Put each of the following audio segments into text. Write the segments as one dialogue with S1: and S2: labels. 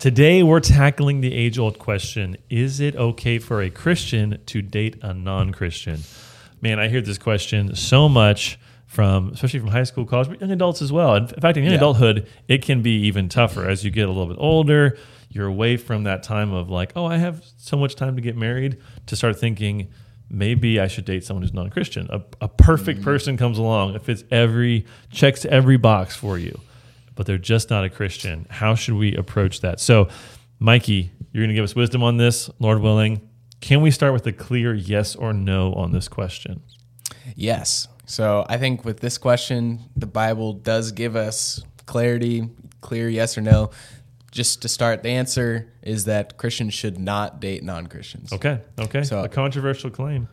S1: Today, we're tackling the age old question Is it okay for a Christian to date a non Christian? Man, I hear this question so much from, especially from high school, college, but young adults as well. In fact, in young
S2: Yeah.
S1: adulthood, it can be even tougher as you get a little bit older. You're away from that time of like, oh, I have so much time to get married to start thinking, maybe I should date someone who's non-Christian. A, a perfect mm-hmm. person comes along, it fits every checks every box for you, but they're just not a Christian. How should we approach that? So, Mikey, you're going to give us wisdom on this, Lord willing. Can we start with a clear yes or no on this question?
S2: Yes. So I think with this question, the Bible does give us clarity, clear yes or no. Just to start, the answer is that Christians should not date non Christians.
S1: Okay, okay.
S2: So-
S1: a controversial claim.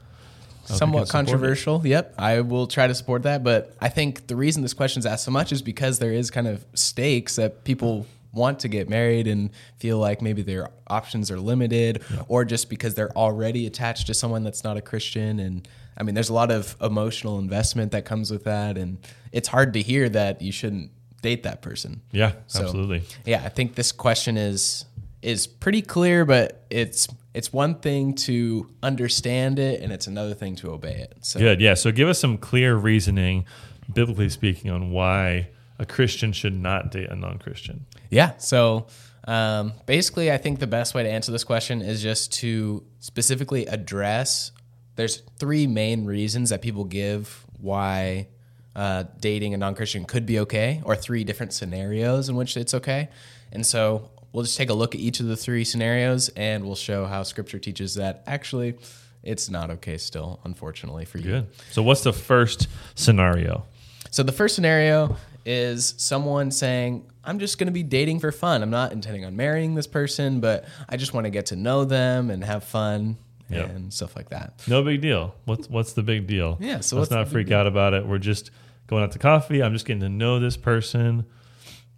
S2: Somewhat
S1: support it.
S2: controversial. Yep. I will try to support that. But I think the reason this question is asked so much is because there is kind of stakes that people want to get married and feel like maybe their options are limited or just because they're already attached to someone that's not a Christian. And I mean, there's a lot of emotional investment that comes with that. And it's hard to hear that you shouldn't date that person.
S1: Yeah,
S2: So-
S1: absolutely.
S2: Yeah, I think this question is is pretty clear, but it's it's one thing to understand it and it's another thing to obey it. So
S1: Good. Yeah. So give us some clear reasoning, biblically speaking, on why a Christian should not date a non Christian.
S2: yeah, so um, basically, I think the best way to answer this question is just to specifically address. There's three main reasons that people give why uh, dating a non-Christian could be okay, or three different scenarios in which it's okay. And so we'll just take a look at each of the three scenarios, and we'll show how Scripture teaches that actually it's not okay still, unfortunately for you.
S1: Good. So what's the first scenario?
S2: So the first scenario is someone saying, I'm just going to be dating for fun. I'm not intending on marrying this person, but I just want to get to know them and have fun
S1: Yep.
S2: and stuff like that.
S1: No big deal. What's what's the big deal?
S2: Yeah, so
S1: let's
S2: what's
S1: not freak out about it. We're just going out to coffee. I'm just getting to know this person,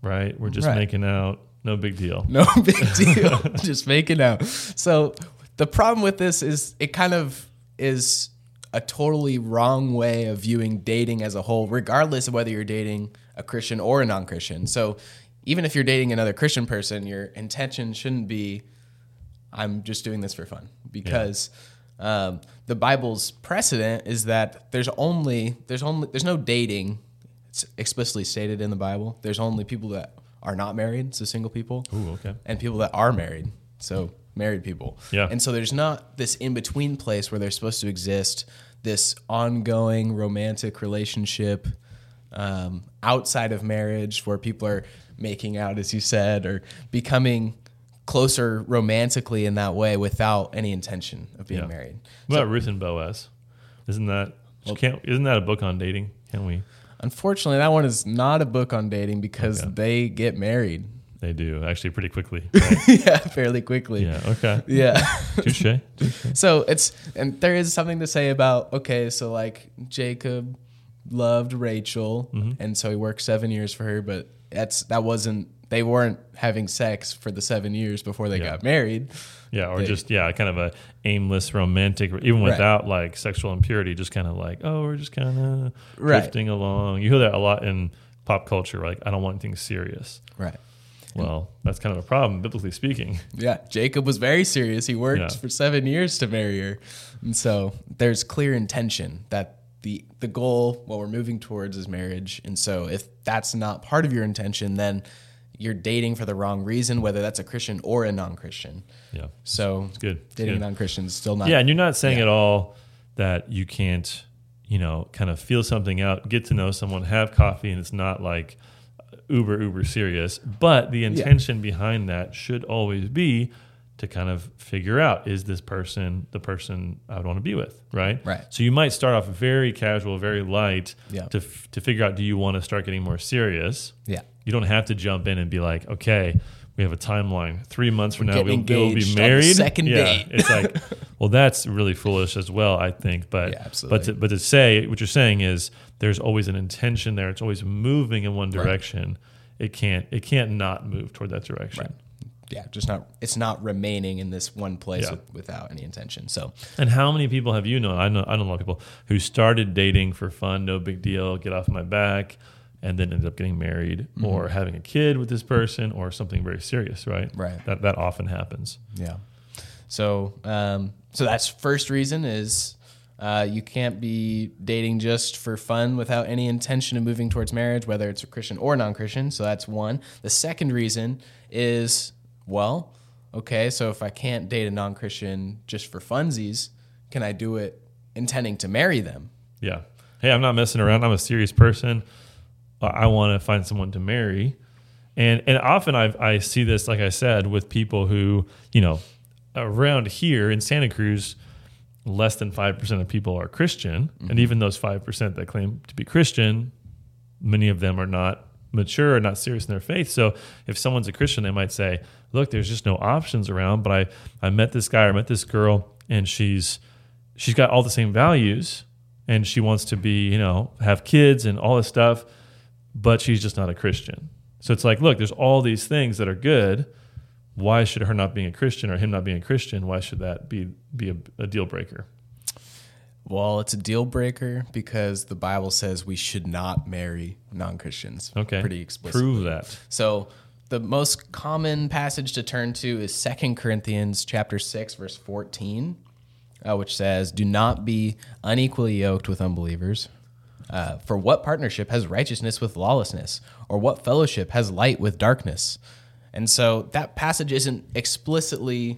S1: right? We're just
S2: Right.
S1: making out. No big deal.
S2: No big deal. just making out. So the problem with this is it kind of is a totally wrong way of viewing dating as a whole, regardless of whether you're dating a Christian or a non Christian. So even if you're dating another Christian person, your intention shouldn't be, I'm just doing this for fun. Because um, the Bible's precedent is that there's only, there's only, there's no dating. It's explicitly stated in the Bible. There's only people that are not married, so single people
S1: Ooh, okay.
S2: and people that are married. So married people.
S1: Yeah.
S2: And so there's not this in between place where they're supposed to exist, this ongoing romantic relationship um, outside of marriage where people are making out, as you said, or becoming closer romantically in that way without any intention of being
S1: Yeah.
S2: married.
S1: What about Ruth and Boaz? Isn't that can't isn't that a book on dating? Can we?
S2: Unfortunately, that one is not a book on dating because
S1: Okay.
S2: they get married.
S1: They do actually pretty quickly.
S2: yeah, fairly quickly.
S1: yeah. Okay.
S2: Yeah.
S1: Touche.
S2: So it's and there is something to say about okay, so like Jacob loved Rachel, mm-hmm. and so he worked seven years for her, but that's that wasn't they weren't having sex for the seven years before they
S1: Yeah.
S2: got married.
S1: Yeah, or
S2: They-
S1: just yeah, kind of a aimless romantic, even
S2: Right.
S1: without like sexual impurity, just kind of like oh, we're just kind of
S2: Right.
S1: drifting along. You hear that a lot in pop culture, like I don't want anything serious.
S2: Right.
S1: Well, that's kind of a problem, biblically speaking.
S2: Yeah, Jacob was very serious. He worked
S1: Yeah.
S2: for seven years to marry her, and so there's clear intention that the the goal, what we're moving towards, is marriage. And so if that's not part of your intention, then you're dating for the wrong reason, whether that's a Christian or a non-Christian.
S1: Yeah,
S2: So
S1: it's good. It's
S2: dating
S1: good.
S2: non-Christians still not.
S1: Yeah, and you're not saying
S2: Yeah.
S1: at all that you can't, you know, kind of feel something out, get to know someone, have coffee, and it's not like uber uber serious. But the intention behind that should always be to kind of figure out is this person the person I would want to be with, right?
S2: Right.
S1: So you might start off very casual, very light,
S2: Yeah.
S1: to f- to figure out do you want to start getting more serious.
S2: Yeah.
S1: You don't have to jump in and be like, okay, we have a timeline. Three months from now, we'll, we'll be
S2: engaged on the
S1: married.
S2: second
S1: yeah,
S2: date.
S1: it's like, well, that's really foolish as well, I think. But
S2: Yeah, absolutely.
S1: but to, but to say what you're saying is there's always an intention there. It's always moving in one direction. It can't it can't not move toward that direction.
S2: Right. Yeah, just not. It's not remaining in this one place
S1: Yeah.
S2: with, without any intention. So
S1: And how many people have you known? I know I know a lot of people who started dating for fun, no big deal, get off my back, and then ended up getting married or having a kid with this person or something very serious, right?
S2: Right.
S1: That that often happens.
S2: Yeah. So, um, so that's first reason is uh, you can't be dating just for fun without any intention of moving towards marriage, whether it's a Christian or non-Christian. So that's one. The second reason is well, okay, so if I can't date a non-Christian just for funsies, can I do it intending to marry them?
S1: Yeah. Hey, I'm not messing around. I'm a serious person. I- want to find someone to marry. And and often I I see this, like I said, with people who, you know, around here in Santa Cruz, less than 5% of people are Christian. And mm-hmm. even those 5% that claim to be Christian, many of them are not mature or not serious in their faith. So if someone's a Christian, they might say, look, there's just no options around, but I, I met this guy or met this girl and she's she's got all the same values and she wants to be, you know, have kids and all this stuff, but she's just not a Christian. So it's like, look, there's all these things that are good. Why should her not being a Christian or him not being a Christian? Why should that be be a, a deal breaker?
S2: Well, it's a deal breaker because the Bible says we should not marry non-Christians.
S1: Okay,
S2: Pretty explicitly.
S1: Prove that.
S2: So the most common passage to turn to is Second Corinthians chapter 6 verse 14, uh, which says, "Do not be unequally yoked with unbelievers. Uh, for what partnership has righteousness with lawlessness, or what fellowship has light with darkness?" And so that passage isn't explicitly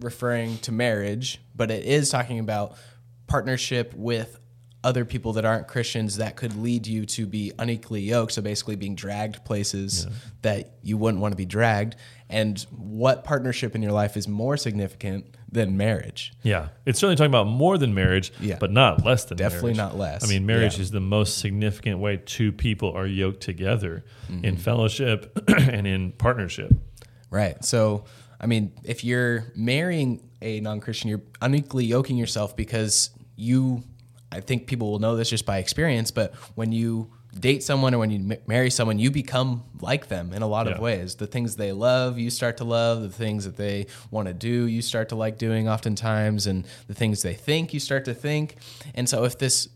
S2: referring to marriage, but it is talking about partnership with other people that aren't Christians that could lead you to be unequally yoked. So basically, being dragged places that you wouldn't want to be dragged. And what partnership in your life is more significant than marriage?
S1: Yeah, it's certainly talking about more than marriage,
S2: Yeah.
S1: but not less than
S2: Definitely
S1: marriage.
S2: not less.
S1: I mean, marriage
S2: Yeah.
S1: is the most significant way two people are yoked together
S2: Mm-hmm.
S1: in fellowship and in partnership.
S2: Right. So, I mean, if you're marrying a non Christian, you're unequally yoking yourself because you, I think people will know this just by experience, but when you date someone or when you ma- marry someone, you become like them in a lot of ways. The things they love, you start to love. The things that they want to do, you start to like doing oftentimes. And the things they think, you start to think. And so, if this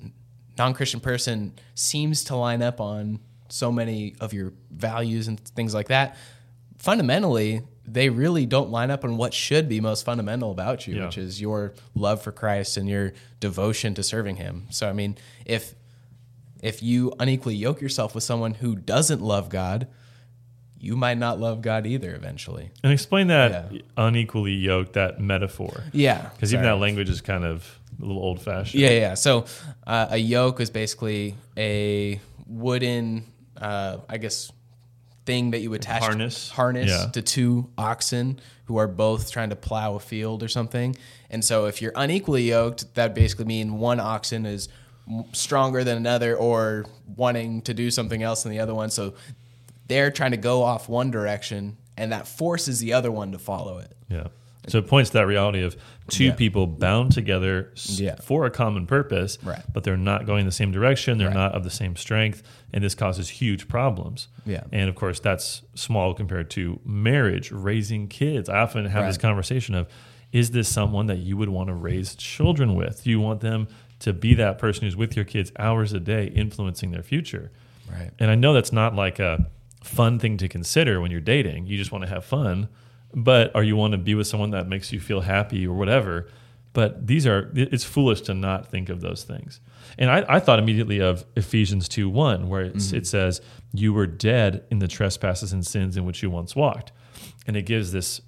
S2: non Christian person seems to line up on so many of your values and things like that, fundamentally, they really don't line up on what should be most fundamental about you,
S1: Yeah.
S2: which is your love for Christ and your devotion to serving Him. So, I mean, if if you unequally yoke yourself with someone who doesn't love God, you might not love God either eventually.
S1: And explain that
S2: Yeah.
S1: unequally yoked, that metaphor.
S2: Yeah,
S1: Because even that language is kind of a little old fashioned.
S2: Yeah, yeah. So uh, a yoke is basically a wooden, uh, I guess, thing that you attach
S1: Harness?
S2: harness
S1: Yeah.
S2: to two oxen who are both trying to plow a field or something. And so if you're unequally yoked, that basically mean one oxen is stronger than another or wanting to do something else than the other one. So they're trying to go off one direction, and that forces the other one to follow it.
S1: Yeah. So it points to that reality of two
S2: Yeah.
S1: people bound together
S2: Yeah.
S1: for a common purpose,
S2: Right.
S1: but they're not going the same direction. They're
S2: Right.
S1: not of the same strength. And this causes huge problems.
S2: Yeah.
S1: And of course, that's small compared to marriage, raising kids. I often have this conversation of is this someone that you would want to raise children with? Do you want them to be that person who's with your kids hours a day, influencing their future?
S2: Right.
S1: And I know that's not like a fun thing to consider when you're dating. You just want to have fun, but or you want to be with someone that makes you feel happy or whatever. But these are it's foolish to not think of those things. And I, I thought immediately of Ephesians 2 1, where it's, mm-hmm. it says, You were dead in the trespasses and sins in which you once walked. And it gives this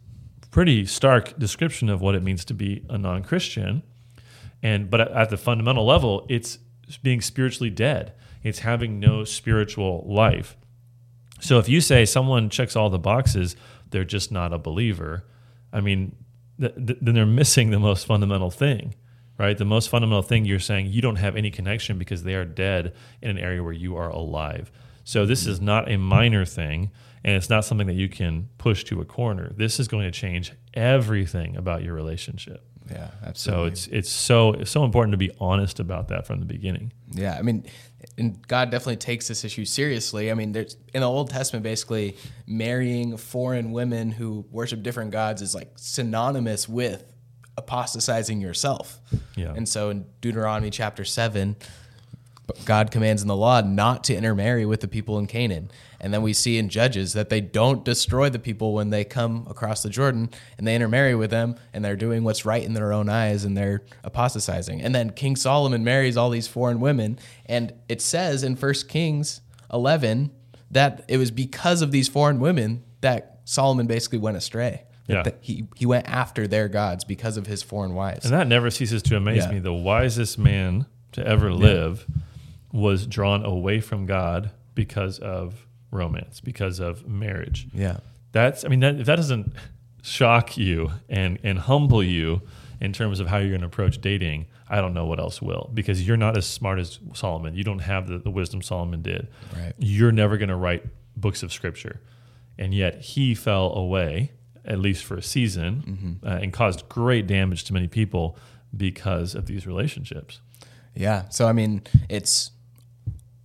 S1: pretty stark description of what it means to be a non Christian. And but at the fundamental level, it's being spiritually dead. It's having no spiritual life. So if you say someone checks all the boxes, they're just not a believer. I mean, th- th- then they're missing the most fundamental thing, right? The most fundamental thing you're saying you don't have any connection because they are dead in an area where you are alive. So this is not a minor thing, and it's not something that you can push to a corner. This is going to change everything about your relationship.
S2: Yeah, absolutely.
S1: So it's it's so it's so important to be honest about that from the beginning.
S2: Yeah, I mean, and God definitely takes this issue seriously. I mean, there's in the Old Testament, basically marrying foreign women who worship different gods is like synonymous with apostatizing yourself.
S1: Yeah.
S2: And so in Deuteronomy chapter seven, God commands in the law not to intermarry with the people in Canaan. And then we see in Judges that they don't destroy the people when they come across the Jordan and they intermarry with them and they're doing what's right in their own eyes and they're apostatizing. And then King Solomon marries all these foreign women. And it says in 1 Kings 11 that it was because of these foreign women that Solomon basically went astray.
S1: Yeah.
S2: That he, he went after their gods because of his foreign wives.
S1: And that never ceases to amaze
S2: Yeah.
S1: me. The wisest man to ever live was drawn away from God because of romance, because of marriage.
S2: yeah.
S1: That's, I mean, that, if that doesn't shock you and, and humble you in terms of how you're going to approach dating, I don't know what else will because you're not as smart as Solomon. You don't have the, the wisdom Solomon did.
S2: Right.
S1: You're never going to write books of scripture. And yet he fell away, at least for a season, uh, and caused great damage to many people because of these relationships.
S2: Yeah. So I mean, it's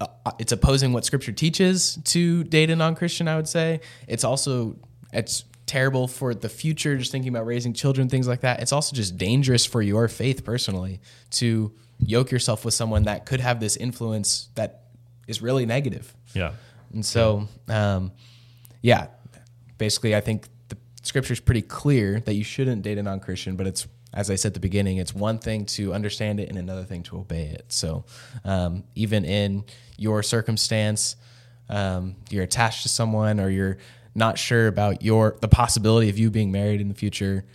S2: uh, it's opposing what Scripture teaches to date a non-Christian. I would say it's also it's terrible for the future. Just thinking about raising children, things like that. It's also just dangerous for your faith personally to yoke yourself with someone that could have this influence that is really negative.
S1: Yeah.
S2: And so, um, yeah, basically, I think the scripture is pretty clear that you shouldn't date a non Christian, but it's, as I said at the beginning, it's one thing to understand it and another thing to obey it. So, um, even in your circumstance, um, you're attached to someone or you're not sure about your the possibility of you being married in the future,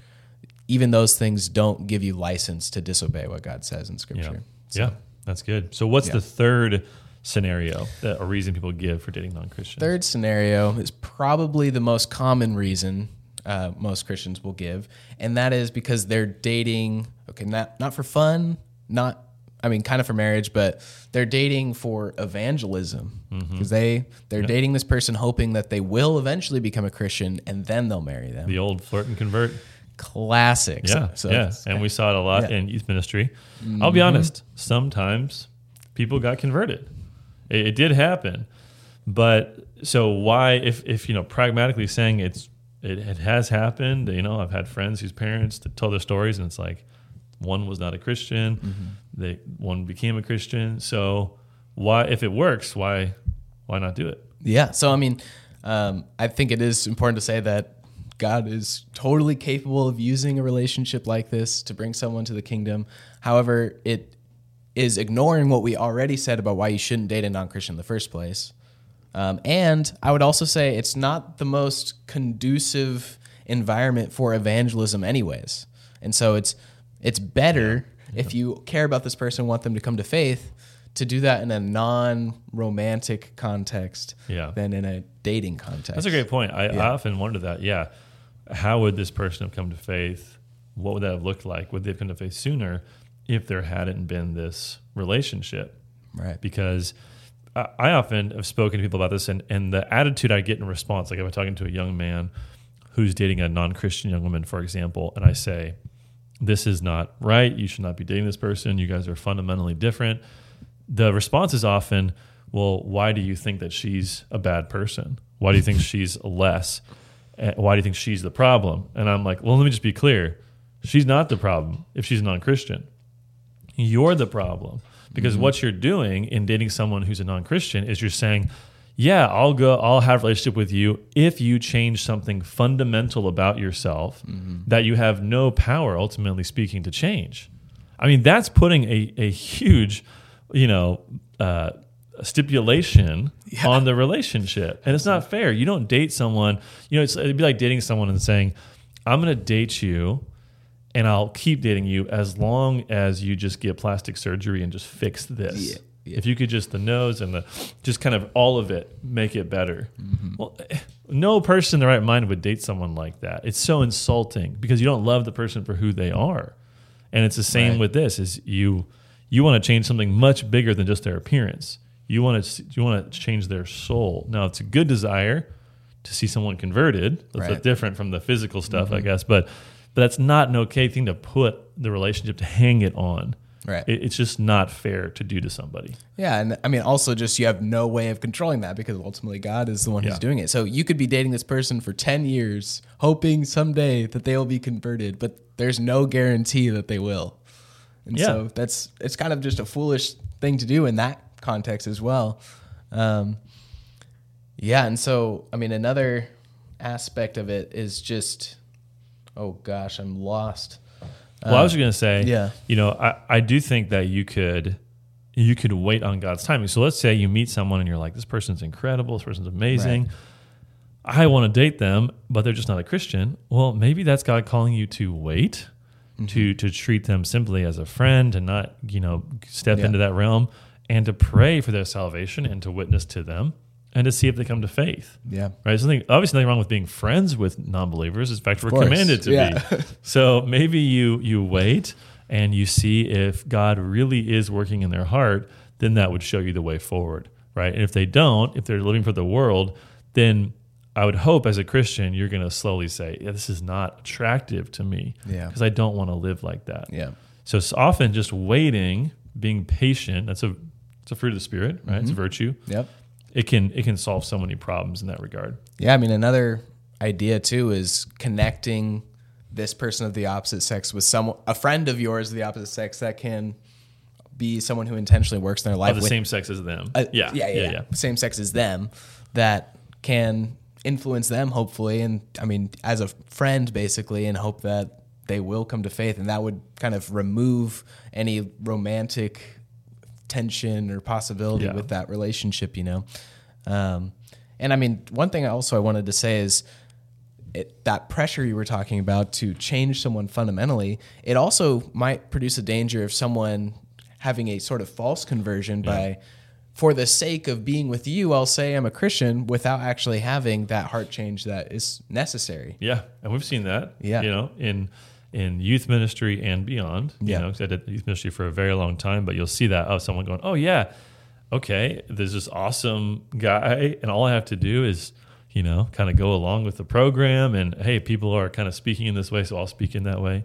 S2: even those things don't give you license to disobey what God says in
S1: Yeah.
S2: scripture.
S1: yeah. That's good. So, what's
S2: Yeah.
S1: the third scenario that a reason people give for dating non Christians?
S2: Third scenario is probably the most common reason uh, most Christians will give, and that is because they're dating. Okay, not not for fun, not I mean, kind of for marriage, but they're dating for evangelism because they they're dating this person hoping that they will eventually become a Christian and then they'll marry them.
S1: The old flirt and convert.
S2: Classic.
S1: Yeah,
S2: So,
S1: yeah, and we saw it a lot
S2: Yeah.
S1: in youth ministry. I'll be honest. Sometimes people got converted. It, it did happen, but so why? If if you know pragmatically saying it's it, it has happened. You know, I've had friends whose parents that tell their stories, and it's like one was not a Christian, they one became a Christian. So why, if it works, why why not do it?
S2: Yeah. So I mean, um, I think it is important to say that God is totally capable of using a relationship like this to bring someone to the kingdom. However, it is ignoring what we already said about why you shouldn't date a non-Christian in the first place. Um, and I would also say it's not the most conducive environment for evangelism, anyways. And so it's it's better if you care about this person, want them to come to faith, to do that in a non-romantic context
S1: Yeah.
S2: than in a dating context.
S1: That's a great point. I, I often wonder that. Yeah, how would this person have come to faith? What would that have looked like? Would they have come to faith sooner if there hadn't been this relationship?
S2: right.
S1: Because I, often have spoken to people about this, and, and the attitude I get in response, like if I'm talking to a young man who's dating a non-Christian young woman, for example, and I say, "This is not right. You should not be dating this person. You guys are fundamentally different." the response is often, well, why do you think that she's a bad person? Why do you think she's less? Eh, Why do you think she's the problem? And I'm like, well, let me just be clear. She's not the problem if she's non Christian. You're the problem because what you're doing in dating someone who's a non Christian is you're saying, yeah, I'll go, I'll have a relationship with you if you change something fundamental about yourself that you have no power, ultimately speaking, to change. I mean, that's putting a, a huge, you know, uh, stipulation on the relationship. And it's not fair. You don't date someone, you know, it's, it'd be like dating someone and saying, I'm going to date you and I'll keep dating you as long as you just get plastic surgery and just fix this.
S2: Yeah, yeah.
S1: If you could just the nose and the just kind of all of it make it better.
S2: Mm-hmm.
S1: Well, eh, no person in the right mind would date someone like that. It's so insulting because you don't love the person for who they are. And it's the same
S2: Right.
S1: with this is you you want to change something much bigger than just their appearance. You want to you want to change their soul. Now it's a good desire to see someone converted. That's
S2: Right.
S1: different from the physical stuff, I guess. But but that's not an okay thing to put the relationship to hang it on.
S2: Right.
S1: It, it's just not fair to do to somebody.
S2: Yeah, and I mean, also just you have no way of controlling that because ultimately God is the one
S1: Yeah.
S2: who's doing it. So you could be dating this person for ten years, hoping someday that they will be converted, but there's no guarantee that they will. And
S1: Yeah.
S2: so that's it's kind of just a foolish thing to do in that context as well. Um, yeah, and so I mean, another aspect of it is just, oh gosh, I'm lost.
S1: Well, I was going to say,
S2: yeah.
S1: you know, I, I do think that you could you could wait on God's timing. So let's say you meet someone and you're like, this person's incredible, this person's amazing.
S2: Right.
S1: I want to date them, but they're just not a Christian. Well, maybe that's God calling you to wait,
S2: Mm-hmm.
S1: to to treat them simply as a friend and not, you know, step
S2: Yeah.
S1: into that realm and to pray for their salvation and to witness to them and to see if they come to faith.
S2: Yeah.
S1: Right. Something obviously nothing wrong with being friends with non-believers. In fact, we're commanded to
S2: Yeah.
S1: be. So maybe you you wait and you see if God really is working in their heart, then that would show you the way forward. Right. And if they don't, if they're living for the world, then I would hope as a Christian you're going to slowly say, "Yeah, this is not attractive to me
S2: Yeah.
S1: because I don't want to live like that."
S2: Yeah.
S1: So it's often just waiting, being patient. That's a it's a fruit of the spirit, right?
S2: Mm-hmm.
S1: It's a virtue.
S2: Yep.
S1: It can it can solve so many problems in that regard.
S2: Yeah, I mean, another idea too is connecting this person of the opposite sex with someone, a friend of yours of the opposite sex that can be someone who intentionally works in their life
S1: Of the
S2: with
S1: same sex as them.
S2: uh,
S1: yeah,
S2: yeah, yeah, yeah, same sex as them that can influence them hopefully, and I mean, as a friend basically, and hope that they will come to faith, and that would kind of remove any romantic tension or possibility
S1: Yeah.
S2: with that relationship, you know. Um, and I mean, one thing also I wanted to say is it, that pressure you were talking about to change someone fundamentally, it also might produce a danger of someone having a sort of false conversion by, for the sake of being with you, I'll say I'm a Christian without actually having that heart change that is necessary.
S1: Yeah, and we've seen that.
S2: Yeah.
S1: you know, in in youth ministry and beyond. You
S2: Yeah.
S1: know, 'cause I did youth ministry for a very long time, but you'll see that oh, someone going, oh yeah, okay, there's this awesome guy, and all I have to do is you know kind of go along with the program, and hey, people are kind of speaking in this way, so I'll speak in that way.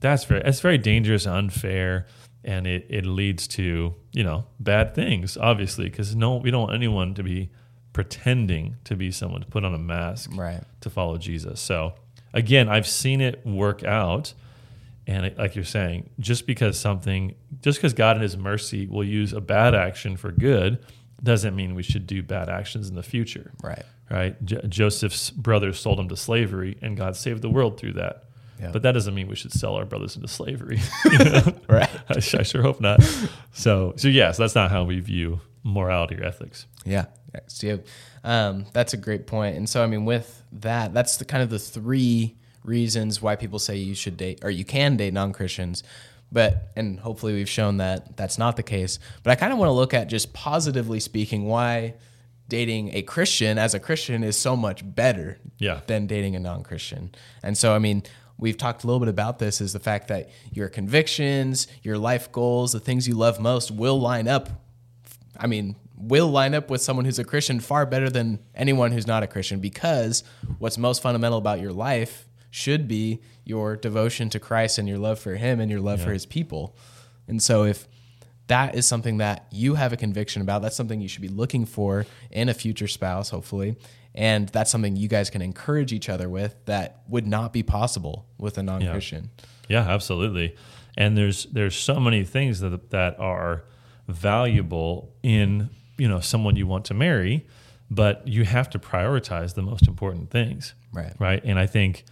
S1: That's very that's very dangerous, unfair, and it it leads to you know bad things, obviously, because no, we don't want anyone to be pretending to be someone to put on a mask
S2: Right.
S1: to follow Jesus. So again, I've seen it work out. And it- like you're saying, just because something, just because God in His mercy will use a bad action for good, doesn't mean we should do bad actions in the future.
S2: Right.
S1: Right? Jo- Joseph's brothers sold him to slavery, and God saved the world through that.
S2: Yeah.
S1: But that doesn't mean we should sell our brothers into slavery.
S2: Right.
S1: I, I sure hope not. So, so yes, that's not how we view morality or ethics.
S2: Yeah. So um, that's a great point. And so, I mean, with that, that's the kind of the three reasons why people say you should date or you can date non Christians. But, and hopefully we've shown that that's not the case. But I kind of want to look at just positively speaking why dating a Christian as a Christian is so much better
S1: Yeah.
S2: than dating a non Christian. And so, I mean, we've talked a little bit about this is the fact that your convictions, your life goals, the things you love most will line up I mean, will line up with someone who's a Christian far better than anyone who's not a Christian because what's most fundamental about your life should be your devotion to Christ and your love for Him and your love for His people. And so, if that is something that you have a conviction about, that's something you should be looking for in a future spouse, hopefully. And that's something you guys can encourage each other with that would not be possible with a non Christian.
S1: Yeah, absolutely. And there's there's so many things that that are valuable in you know someone you want to marry, but you have to prioritize the most important things.
S2: Right.
S1: Right. And I think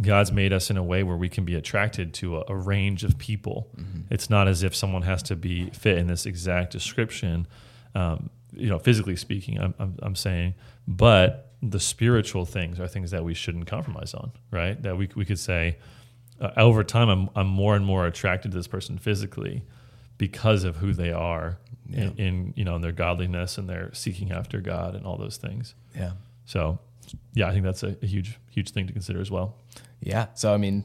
S1: God's made us in a way where we can be attracted to a, a range of people. It's not as if someone has to be fit in this exact description. Um, you know, physically speaking, I'm, I'm, I'm saying, but the spiritual things are things that we shouldn't compromise on, right? That we, we could say, uh, over time, I'm, I'm more and more attracted to this person physically because of who they are in, in, you know, in their godliness and their seeking after God and all those things.
S2: Yeah.
S1: So, yeah, I think that's a, a huge, huge thing to consider as well.
S2: Yeah. So I mean,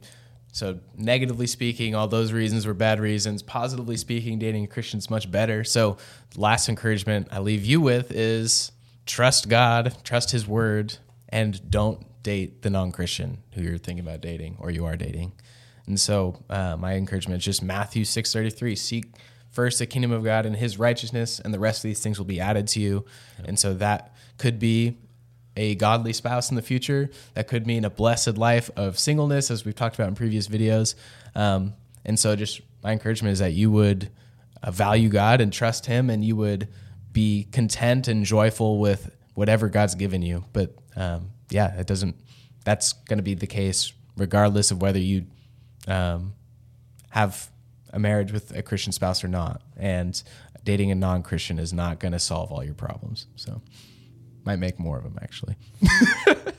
S2: so negatively speaking, all those reasons were bad reasons. Positively speaking, dating a Christian is much better. So last encouragement I leave you with is trust God, trust His word, and don't date the non-Christian who you're thinking about dating or you are dating. And so uh, my encouragement is just Matthew six thirty three: seek first the kingdom of God and His righteousness, and the rest of these things will be added to you. And so that could be a godly spouse in the future. That could mean a blessed life of singleness, as we've talked about in previous videos. Um, and so, just my encouragement is that you would uh, value God and trust Him, and you would be content and joyful with whatever God's given you. But um, yeah, it doesn't. That's going to be the case regardless of whether you um, have a marriage with a Christian spouse or not. And dating a non-Christian is not going to solve all your problems. So might make more of them actually.